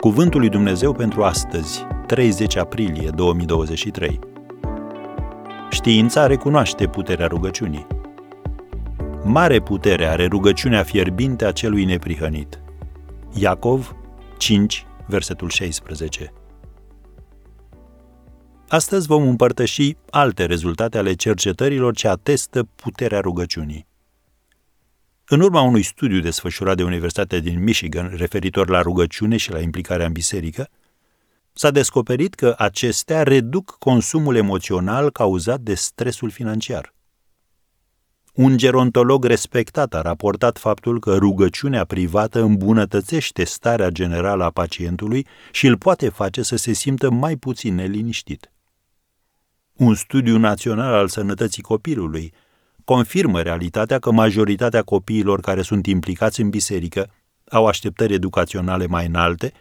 Cuvântul lui Dumnezeu pentru astăzi, 30 aprilie 2023. Știința recunoaște puterea rugăciunii. Mare putere are rugăciunea fierbinte a celui neprihănit. Iacov 5, versetul 16. Astăzi vom împărtăși alte rezultate ale cercetărilor ce atestă puterea rugăciunii. În urma unui studiu desfășurat de Universitatea din Michigan referitor la rugăciune și la implicarea în biserică, s-a descoperit că acestea reduc consumul emoțional cauzat de stresul financiar. Un gerontolog respectat a raportat faptul că rugăciunea privată îmbunătățește starea generală a pacientului și îl poate face să se simtă mai puțin neliniștit. Un studiu național al sănătății copilului confirmă realitatea că majoritatea copiilor care sunt implicați în biserică au așteptări educaționale mai înalte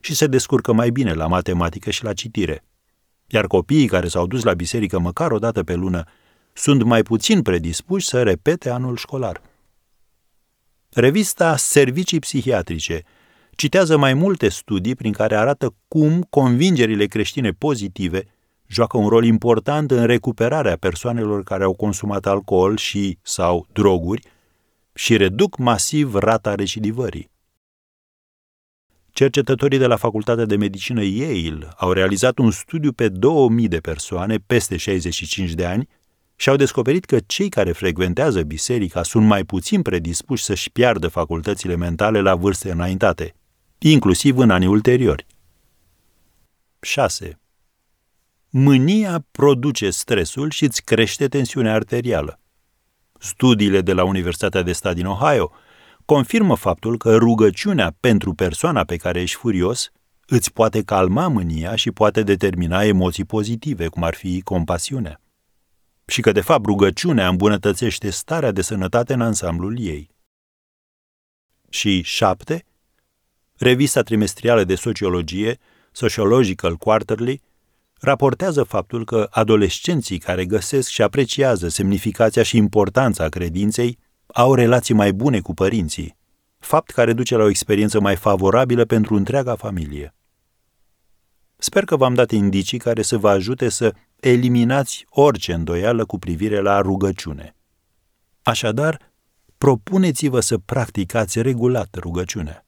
și se descurcă mai bine la matematică și la citire. Iar copiii care s-au dus la biserică măcar o dată pe lună sunt mai puțin predispuși să repete anul școlar. Revista Servicii Psihiatrice citează mai multe studii prin care arată cum convingerile creștine pozitive joacă un rol important în recuperarea persoanelor care au consumat alcool și sau droguri și reduc masiv rata recidivării. Cercetătorii de la Facultatea de Medicină Yale au realizat un studiu pe 2000 de persoane peste 65 de ani și au descoperit că cei care frecventează biserica sunt mai puțin predispuși să-și piardă facultățile mentale la vârste înaintate, inclusiv în anii ulteriori. 6. Mânia produce stresul și îți crește tensiunea arterială. Studiile de la Universitatea de Stat din Ohio confirmă faptul că rugăciunea pentru persoana pe care ești furios îți poate calma mânia și poate determina emoții pozitive, cum ar fi compasiunea. Și că, de fapt, rugăciunea îmbunătățește starea de sănătate în ansamblul ei. Și șapte, revista trimestrială de sociologie, Sociological Quarterly, raportează faptul că adolescenții care găsesc și apreciază semnificația și importanța credinței au relații mai bune cu părinții, fapt care duce la o experiență mai favorabilă pentru întreaga familie. Sper că v-am dat indicii care să vă ajute să eliminați orice îndoială cu privire la rugăciune. Așadar, propuneți-vă să practicați regulat rugăciunea.